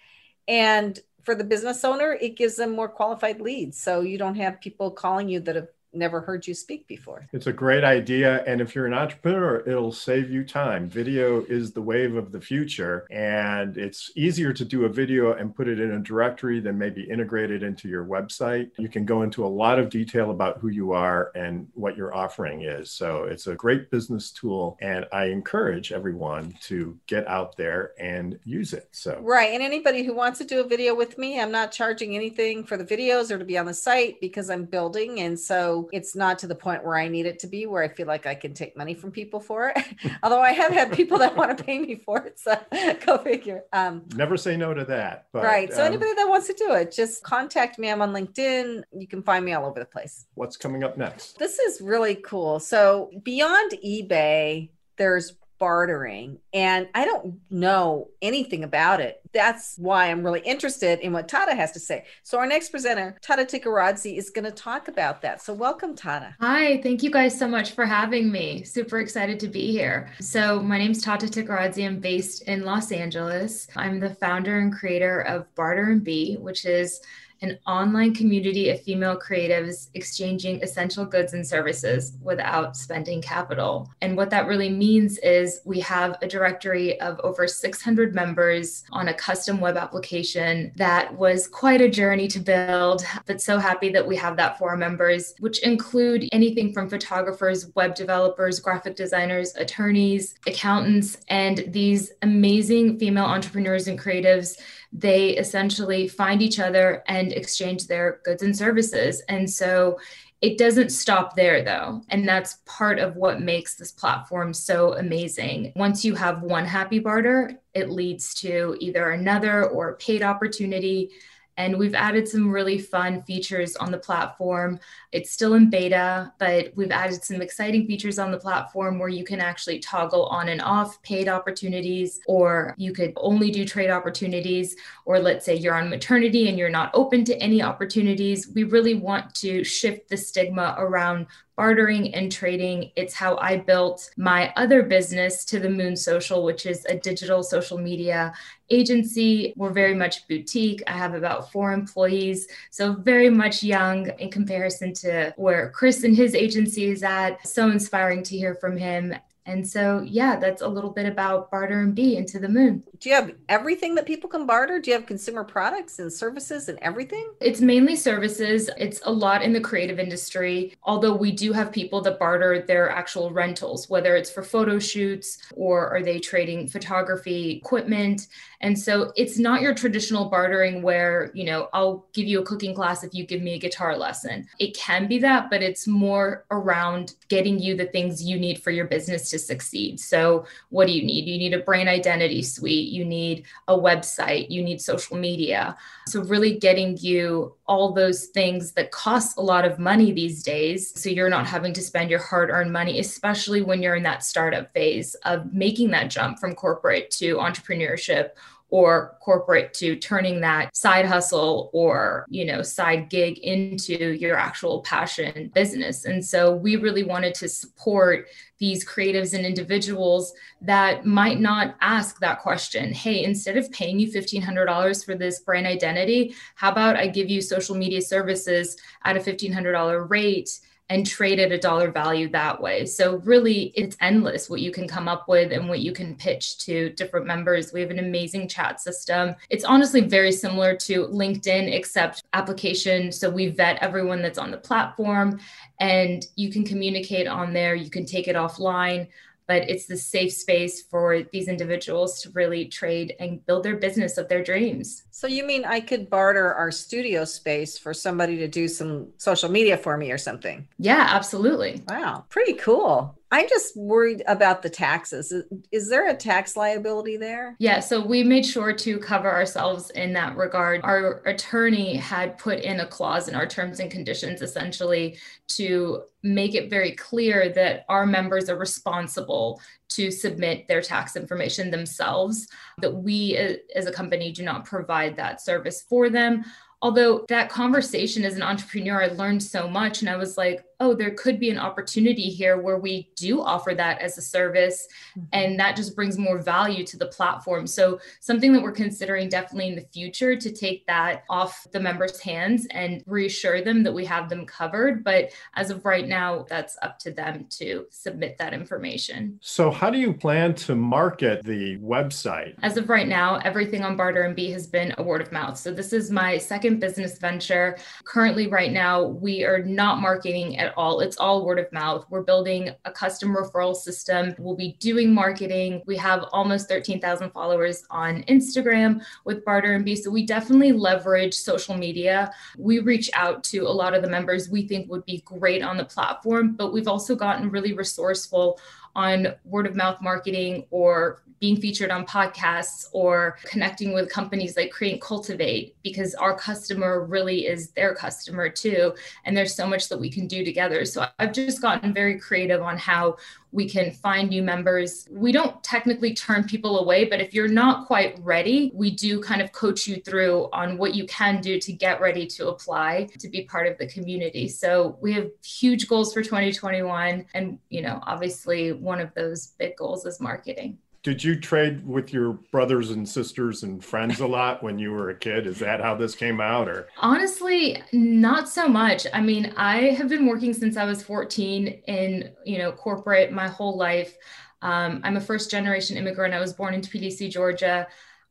Speaker 6: And for the business owner, it gives them more qualified leads. So you don't have people calling you that have never heard you speak before.
Speaker 5: It's a great idea. And if you're an entrepreneur, it'll save you time. Video is the wave of the future. And it's easier to do a video and put it in a directory than maybe integrate it into your website. You can go into a lot of detail about who you are and what your offering is. So it's a great business tool. And I encourage everyone to get out there and use it. So,
Speaker 6: right. And anybody who wants to do a video with me, I'm not charging anything for the videos or to be on the site because I'm building. And so it's not to the point where I need it to be, where I feel like I can take money from people for it. Although I have had people that want to pay me for it. So go figure.
Speaker 5: Um, Never say no to that.
Speaker 6: But, right. So um, anybody that wants to do it, just contact me. I'm on LinkedIn. You can find me all over the place.
Speaker 5: What's coming up next?
Speaker 6: This is really cool. So beyond eBay, there's bartering and I don't know anything about it. That's why I'm really interested in what Tata has to say. So our next presenter, Tata Tikaradze, is going to talk about that. So welcome, Tata.
Speaker 3: Hi, thank you guys so much for having me. Super excited to be here. So my name's Tata Tikaradze. I'm based in Los Angeles. I'm the founder and creator of Barter and Bee, which is an online community of female creatives exchanging essential goods and services without spending capital. And what that really means is we have a directory of over 600 members on a custom web application that was quite a journey to build, but so happy that we have that for our members, which include anything from photographers, web developers, graphic designers, attorneys, accountants, and these amazing female entrepreneurs and creatives they essentially find each other and exchange their goods and services. And so it doesn't stop there though. And that's part of what makes this platform so amazing. Once you have one happy barter, it leads to either another or paid opportunity and we've added some really fun features on the platform. It's still in beta, but we've added some exciting features on the platform where you can actually toggle on and off paid opportunities, or you could only do trade opportunities. Or let's say you're on maternity and you're not open to any opportunities. We really want to shift the stigma around bartering and trading. It's how I built my other business to the Moon Social, which is a digital social media agency. We're very much boutique. I have about four employees, so very much young in comparison to where Chris and his agency is at. So inspiring to hear from him. And so, yeah, that's a little bit about Barter and Bee into the moon.
Speaker 6: Do you have everything that people can barter? Do you have consumer products and services and everything?
Speaker 3: It's mainly services. It's a lot in the creative industry, although we do have people that barter their actual rentals, whether it's for photo shoots or are they trading photography equipment. And so it's not your traditional bartering where, you know, I'll give you a cooking class if you give me a guitar lesson. It can be that, but it's more around getting you the things you need for your business to succeed. So, what do you need? You need a brand identity suite, you need a website, you need social media. So, really getting you all those things that cost a lot of money these days. So, you're not having to spend your hard earned money, especially when you're in that startup phase of making that jump from corporate to entrepreneurship or corporate to turning that side hustle or you know side gig into your actual passion business. And so we really wanted to support these creatives and individuals that might not ask that question. Hey instead of paying you $1500 for this brand identity how about i give you social media services at a $1500 rate and trade at a dollar value that way. So really it's endless what you can come up with and what you can pitch to different members. We have an amazing chat system. It's honestly very similar to LinkedIn except application so we vet everyone that's on the platform and you can communicate on there, you can take it offline but it's the safe space for these individuals to really trade and build their business of their dreams.
Speaker 6: So you mean I could barter our studio space for somebody to do some social media for me or something?
Speaker 3: Yeah, absolutely.
Speaker 6: Wow, pretty cool. I'm just worried about the taxes. Is there a tax liability there?
Speaker 3: Yeah, so we made sure to cover ourselves in that regard. Our attorney had put in a clause in our terms and conditions essentially to make it very clear that our members are responsible to submit their tax information themselves, that we uh, as a company do not provide that service for them although that conversation as an entrepreneur i learned so much and i was like oh, there could be an opportunity here where we do offer that as a service. Mm-hmm. And that just brings more value to the platform. So, something that we're considering definitely in the future to take that off the members' hands and reassure them that we have them covered. But as of right now, that's up to them to submit that information.
Speaker 5: So, how do you plan to market the website?
Speaker 3: As of right now, everything on Barter and Bee has been a word of mouth. So, this is my second business venture. Currently, right now, we are not marketing at all. It's all word of mouth. We're building a custom referral system. We'll be doing marketing. We have almost 13,000 followers on Instagram with Barter and Bee. So, we definitely leverage social media. We reach out to a lot of the members we think would be great on the platform, but we've also gotten really resourceful on word of mouth marketing or being featured on podcasts or connecting with companies like Create Cultivate because our customer really is their customer too. And there's so much that we can do together. So I've just gotten very creative on how we can find new members. We don't technically turn people away, but if you're not quite ready, we do kind of coach you through on what you can do to get ready to apply to be part of the community. So we have huge goals for 2021. And, you know, obviously one of those big goals is marketing.
Speaker 5: Did you trade with your brothers and sisters and friends a lot when you were a kid? Is that how this came out or?
Speaker 3: Honestly, not so much. I mean, I have been working since I was 14 in, you know, corporate my whole life. Um, I'm a first generation immigrant. I was born in Tbilisi, Georgia.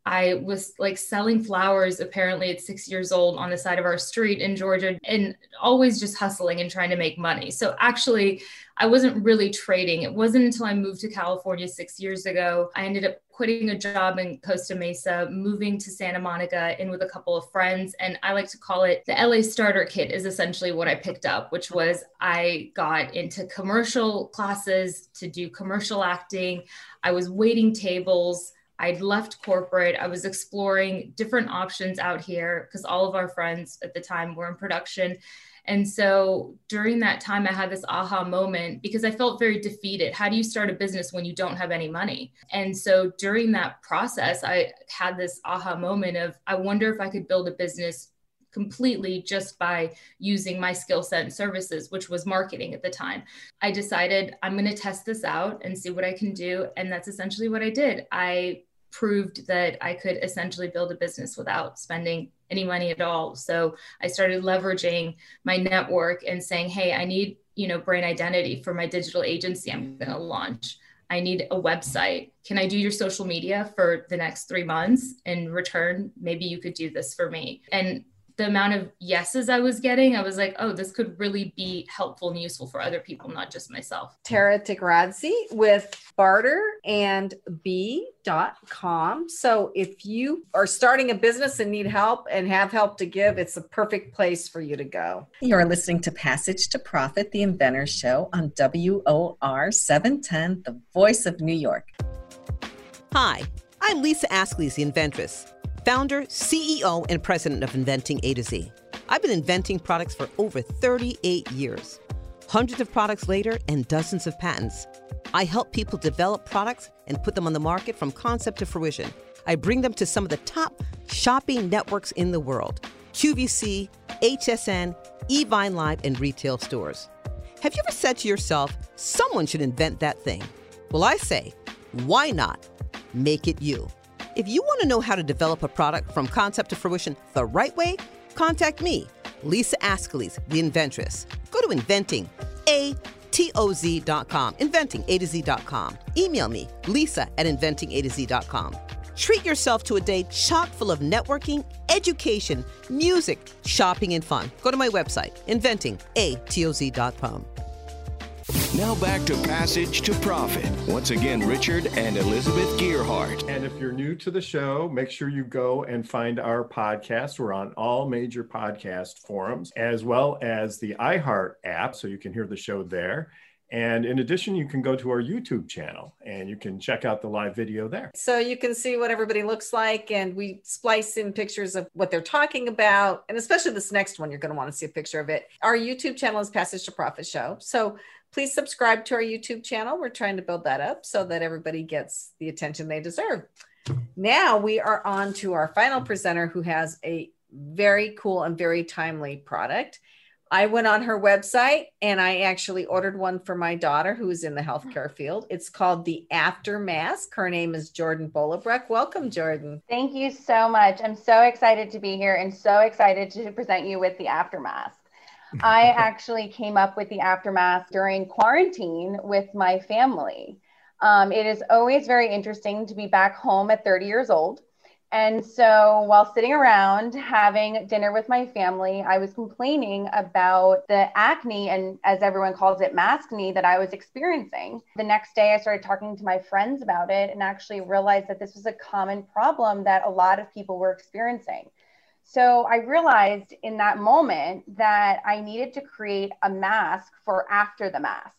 Speaker 3: I was like selling flowers apparently at six years old on the side of our street in Georgia and always just hustling and trying to make money. So actually, I wasn't really trading. It wasn't until I moved to California six years ago. I ended up quitting a job in Costa Mesa, moving to Santa Monica in with a couple of friends. And I like to call it the LA starter kit, is essentially what I picked up, which was I got into commercial classes to do commercial acting. I was waiting tables. I'd left corporate. I was exploring different options out here because all of our friends at the time were in production. And so during that time, I had this aha moment because I felt very defeated. How do you start a business when you don't have any money? And so during that process, I had this aha moment of, I wonder if I could build a business completely just by using my skill set and services, which was marketing at the time. I decided I'm going to test this out and see what I can do. And that's essentially what I did. I proved that I could essentially build a business without spending any money at all. So I started leveraging my network and saying, hey, I need, you know, brand identity for my digital agency I'm going to launch. I need a website. Can I do your social media for the next three months? In return, maybe you could do this for me. And the amount of yeses I was getting, I was like, oh, this could really be helpful and useful for other people, not just myself.
Speaker 6: Tata Tikaradze with barter and bee.com. So if you are starting a business and need help and have help to give, it's a perfect place for you to go.
Speaker 7: You're listening to Passage to Profit, the Inventor Show on WOR 710, the voice of New York.
Speaker 10: Hi, I'm Lisa Ascolese, the inventress founder, CEO, and president of Inventing A to Z. I've been inventing products for over 38 years. Hundreds of products later and dozens of patents. I help people develop products and put them on the market from concept to fruition. I bring them to some of the top shopping networks in the world QVC, HSN, Evine Live, and retail stores. Have you ever said to yourself, someone should invent that thing? Well, I say, why not? Make it you. If you want to know how to develop a product from concept to fruition the right way, contact me, Lisa Ascolese, the inventress. Go to inventing, A-T-O-Z.com, inventing, A to Z.com. Email me, lisa at inventing, A to Z.com. Treat yourself to a day chock full of networking, education, music, shopping, and fun. Go to my website, inventing, A-T-O-Z.com.
Speaker 4: Now back to Passage to Profit. Once again, Richard and Elizabeth Gearhart.
Speaker 5: And if you're new to the show, make sure you go and find our podcast. We're on all major podcast forums, as well as the iHeart app, so you can hear the show there. And in addition, you can go to our YouTube channel and you can check out the live video there.
Speaker 6: So you can see what everybody looks like. And we splice in pictures of what they're talking about. And especially this next one, you're going to want to see a picture of it. Our YouTube channel is Passage to Profit Show. So please subscribe to our YouTube channel. We're trying to build that up so that everybody gets the attention they deserve. Now we are on to our final presenter who has a very cool and very timely product. I went on her website and I actually ordered one for my daughter who's in the healthcare field. It's called the After Mask. Her name is Jordan Bolabreck. Welcome, Jordan.
Speaker 11: Thank you so much. I'm so excited to be here and so excited to present you with the After Mask. I actually came up with the After Mask during quarantine with my family. Um, it is always very interesting to be back home at 30 years old and so while sitting around having dinner with my family, I was complaining about the acne and, as everyone calls it, maskne that I was experiencing. The next day, I started talking to my friends about it and actually realized that this was a common problem that a lot of people were experiencing. So I realized in that moment that I needed to create a mask for after the mask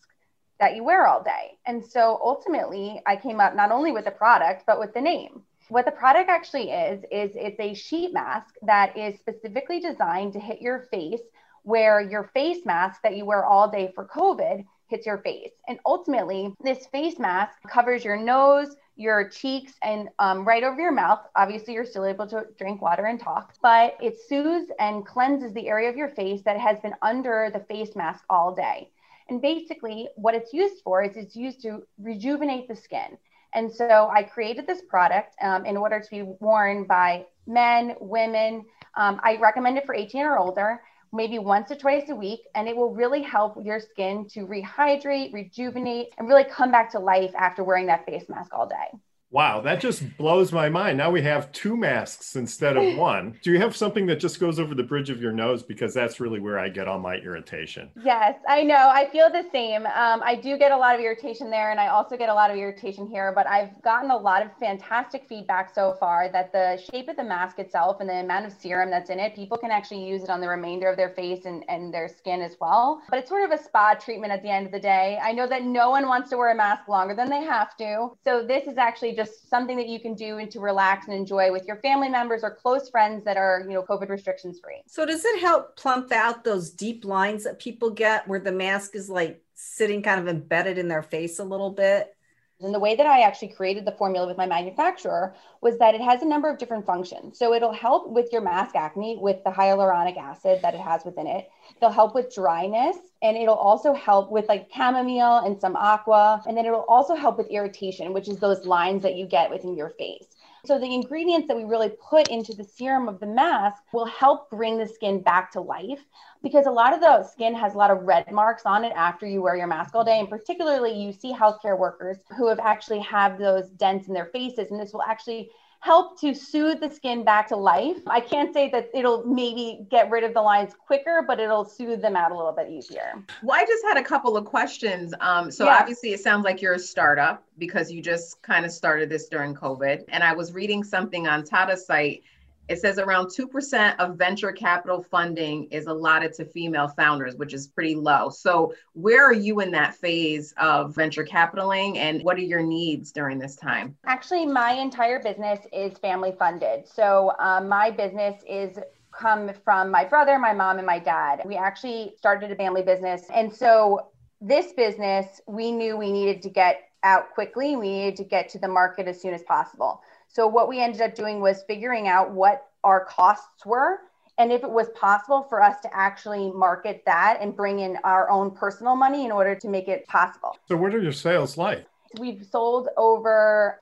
Speaker 11: that you wear all day. And so ultimately, I came up not only with the product, but with the name. What the product actually is, is it's a sheet mask that is specifically designed to hit your face where your face mask that you wear all day for COVID hits your face. And ultimately, this face mask covers your nose, your cheeks, and um, right over your mouth. Obviously, you're still able to drink water and talk, but it soothes and cleanses the area of your face that has been under the face mask all day. And basically, what it's used for is it's used to rejuvenate the skin. And so I created this product um, in order to be worn by men, women. Um, I recommend it for 18 or older, maybe once or twice a week, and it will really help your skin to rehydrate, rejuvenate, and really come back to life after wearing that face mask all day.
Speaker 5: Wow, that just blows my mind. Now we have two masks instead of one. Do you have something that just goes over the bridge of your nose? Because that's really where I get all my irritation.
Speaker 11: Yes, I know. I feel the same. Um, I do get a lot of irritation there, and I also get a lot of irritation here. But I've gotten a lot of fantastic feedback so far that the shape of the mask itself and the amount of serum that's in it, people can actually use it on the remainder of their face and, and their skin as well. But it's sort of a spa treatment at the end of the day. I know that no one wants to wear a mask longer than they have to. So this is actually just something that you can do and to relax and enjoy with your family members or close friends that are, you know, COVID restrictions free.
Speaker 6: So does it help plump out those deep lines that people get where the mask is like sitting kind of embedded in their face a little bit?
Speaker 11: And the way that I actually created the formula with my manufacturer was that it has a number of different functions. So it'll help with your mask acne with the hyaluronic acid that it has within it. It'll help with dryness and it'll also help with like chamomile and some aqua. And then it'll also help with irritation, which is those lines that you get within your face. So the ingredients that we really put into the serum of the mask will help bring the skin back to life because a lot of the skin has a lot of red marks on it after you wear your mask all day. And particularly you see healthcare workers who have actually have those dents in their faces and this will actually help to soothe the skin back to life. I can't say that it'll maybe get rid of the lines quicker, but it'll soothe them out a little bit easier.
Speaker 8: Well, I just had a couple of questions. Um, so
Speaker 11: Yeah.
Speaker 8: obviously, it sounds like you're a startup because you just kind of started this during COVID. And I was reading something on Tata's site. It says around 2% of venture capital funding is allotted to female founders, which is pretty low. So, where are you in that phase of venture capitaling and what are your needs during this time?
Speaker 11: Actually, my entire business is family funded. So um, my business is come from my brother, my mom, and my dad. We actually started a family business. And so this business, we knew we needed to get out quickly. We needed to get to the market as soon as possible. So what we ended up doing was figuring out what our costs were and if it was possible for us to actually market that and bring in our own personal money in order to make it possible.
Speaker 5: So, what are your sales like?
Speaker 11: We've sold over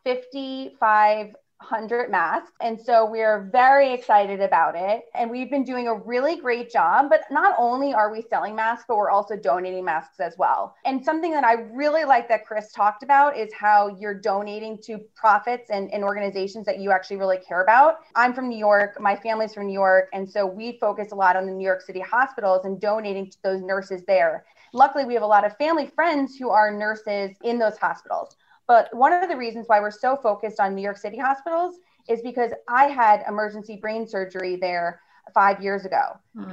Speaker 11: 5,500 masks. And so we're very excited about it. And we've been doing a really great job. But not only are we selling masks, but we're also donating masks as well. And something that I really like that Chris talked about is how you're donating to profits and, and organizations that you actually really care about. I'm from New York, my family's from New York. And so we focus a lot on the New York City hospitals and donating to those nurses there. Luckily, we have a lot of family friends who are nurses in those hospitals. But one of the reasons why we're so focused on New York City hospitals is because I had emergency brain surgery there five years ago.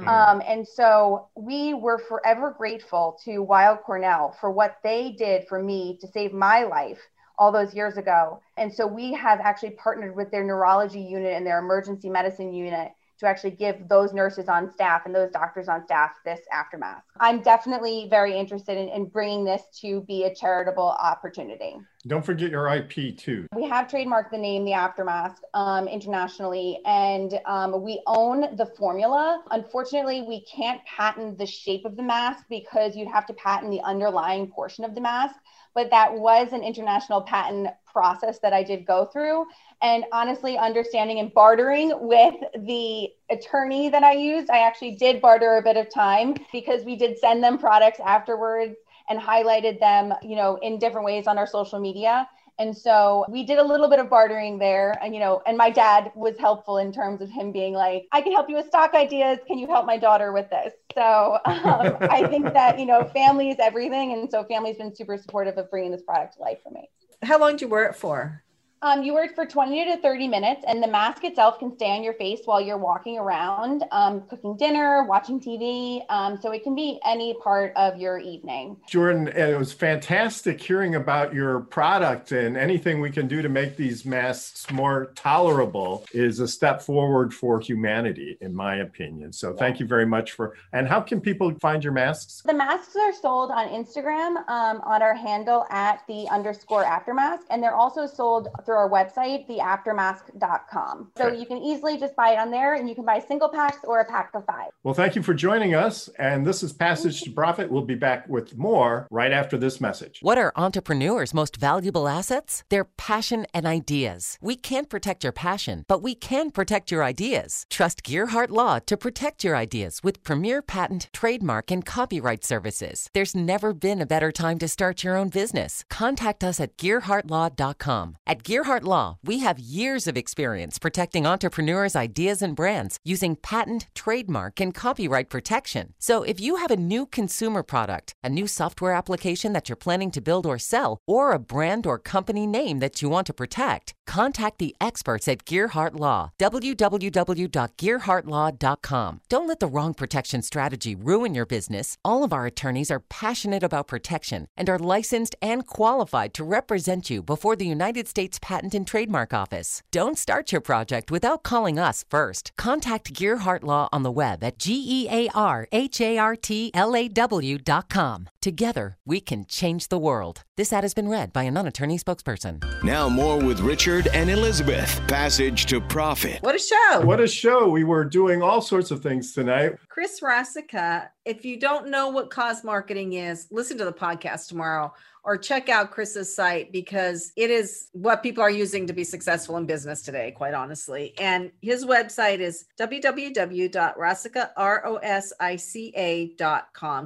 Speaker 11: Um, and so we were forever grateful to Weill Cornell for what they did for me to save my life all those years ago. And so we have actually partnered with their neurology unit and their emergency medicine unit to actually give those nurses on staff and those doctors on staff this After Mask. I'm definitely very interested in, in bringing this to be a charitable opportunity.
Speaker 5: Don't forget your IP too.
Speaker 11: We have trademarked the name, the Aftermask, um, internationally, and um, we own the formula. Unfortunately, we can't patent the shape of the mask because you'd have to patent the underlying portion of the mask. But that was an international patent process that I did go through. And honestly, understanding and bartering with the attorney that I used, I actually did barter a bit of time because we did send them products afterwards and highlighted them, you know, in different ways on our social media. And so we did a little bit of bartering there. And, you know, and my dad was helpful in terms of him being like, I can help you with stock ideas. Can you help my daughter with this? So um, I think that, you know, family is everything. And so family's been super supportive of bringing this product to life for me.
Speaker 6: How long did you wear it for?
Speaker 11: Um, you it for 20 to 30 minutes, and the mask itself can stay on your face while you're walking around, um, cooking dinner, watching TV. Um, so it can be any part of your evening.
Speaker 5: Jordan, it was fantastic hearing about your product, and anything we can do to make these masks more tolerable is a step forward for humanity, in my opinion. So thank you very much for. And how can people find your masks?
Speaker 11: The masks are sold on Instagram um, on our handle at the underscore aftermask, and they're also sold through our website, theaftermask.com. So
Speaker 5: Okay.
Speaker 11: you can easily just buy it on there, and you can buy single packs or a pack of five.
Speaker 5: Well, thank you for joining us. And this is Passage to Profit. We'll be back with more right after this message.
Speaker 9: What are entrepreneurs' most valuable assets? Their passion and ideas. We can't protect your passion, but we can protect your ideas. Trust Gearhart Law to protect your ideas with premier patent, trademark, and copyright services. There's never been a better time to start your own business. Contact us at gearhartlaw.com. At Gearhart Law, we have years of experience protecting entrepreneurs' ideas and brands using patent, trademark, and copyright protection. So if you have a new consumer product, a new software application that you're planning to build or sell, or a brand or company name that you want to protect, contact the experts at Gearhart Law. www.gearhartlaw.com. Don't let the wrong protection strategy ruin your business. All of our attorneys are passionate about protection and are licensed and qualified to represent you before the United States Patent and Trademark Office. Don't start your project without calling us first. Contact Gearhart Law on the web at G E A R H A R T L A W dot com. Together, we can change the world. This ad has been read by a non attorney spokesperson.
Speaker 4: Now, more with Richard and Elizabeth. Passage to Profit.
Speaker 6: What a show.
Speaker 5: What a show. We were doing all sorts of things tonight.
Speaker 6: Chris Rosica, if you don't know what cause marketing is, listen to the podcast tomorrow or check out Chris's site because it is what people are using to be successful in business today, quite honestly. And his website is www.rosica, R-O-S-I-C-A.com.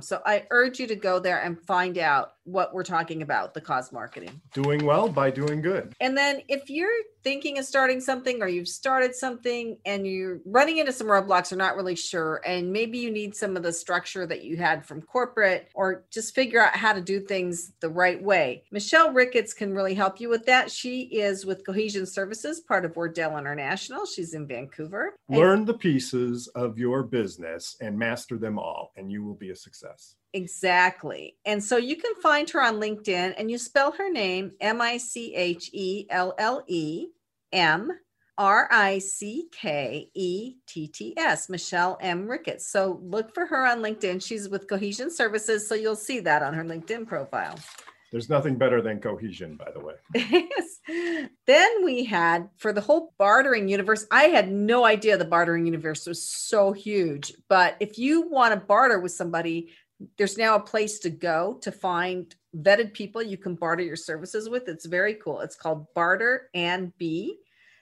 Speaker 6: So I urge you to go there and find out what we're talking about, the cause marketing.
Speaker 5: Doing well by doing good.
Speaker 6: And then if you're thinking of starting something or you've started something and you're running into some roadblocks or not really sure, and maybe you need some of the structure that you had from corporate or just figure out how to do things the right way, Michelle Ricketts can really help you with that. She is with Cohesion Services, part of Wardell International. She's in Vancouver. And-
Speaker 5: Learn the pieces of your business and master them all, and you will be a success.
Speaker 6: Exactly. And so you can find her on LinkedIn and you spell her name M I C H E L L E M R I C K E T T S, Michelle M. Ricketts. So look for her on LinkedIn. She's with Cohesion Services. So you'll see that on her LinkedIn profile.
Speaker 5: There's nothing better than cohesion, by the way.
Speaker 6: yes. Then we had for the whole bartering universe. I had no idea the bartering universe was so huge. But if you want to barter with somebody, there's now a place to go to find vetted people you can barter your services with. It's very cool. It's called Barter and Bee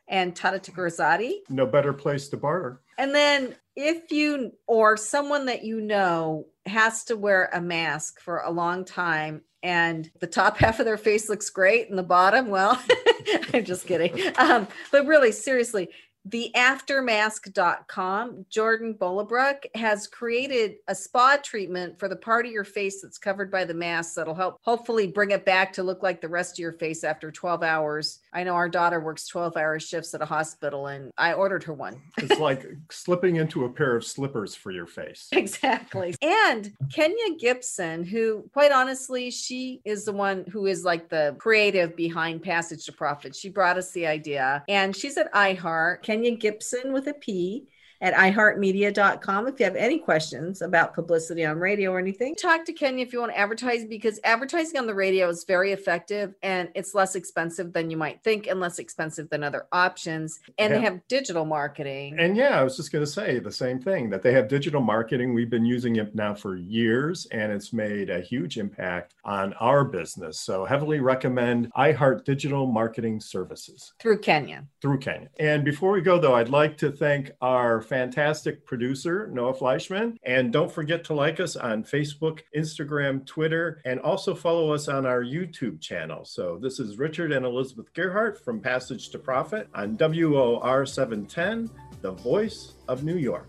Speaker 6: and Tata Tikaradze.
Speaker 5: No better place to barter.
Speaker 6: And then if you or someone that you know has to wear a mask for a long time and the top half of their face looks great and the bottom, well, I'm just kidding. Um, but really, seriously, the aftermask.com, Jordan Bolabrook has created a spa treatment for the part of your face that's covered by the mask that'll help hopefully bring it back to look like the rest of your face after 12 hours. I know our daughter works 12 hour shifts at a hospital and I ordered her one.
Speaker 5: It's like slipping into a pair of slippers for your face.
Speaker 6: Exactly. And Kenya Gibson, who quite honestly, she is the one who is like the creative behind Passage to Profit. She brought us the idea and she's at iHeart, Kenya Gibson with a P. at iheartmedia.com if you have any questions about publicity on radio or anything. Talk to Kenya if you want to advertise because advertising on the radio is very effective and it's less expensive than you might think and less expensive than other options. And yeah. they have digital marketing.
Speaker 5: And yeah, I was just going to say the same thing that they have digital marketing. We've been using it now for years and it's made a huge impact on our business. So heavily recommend iHeart Digital Marketing Services
Speaker 6: through Kenya.
Speaker 5: Through Kenya. And before we go though, I'd like to thank our fantastic producer, Noah Fleischman. And don't forget to like us on Facebook, Instagram, Twitter, and also follow us on our YouTube channel. So this is Richard and Elizabeth Gearhart from Passage to Profit on WOR 710, the voice of New York.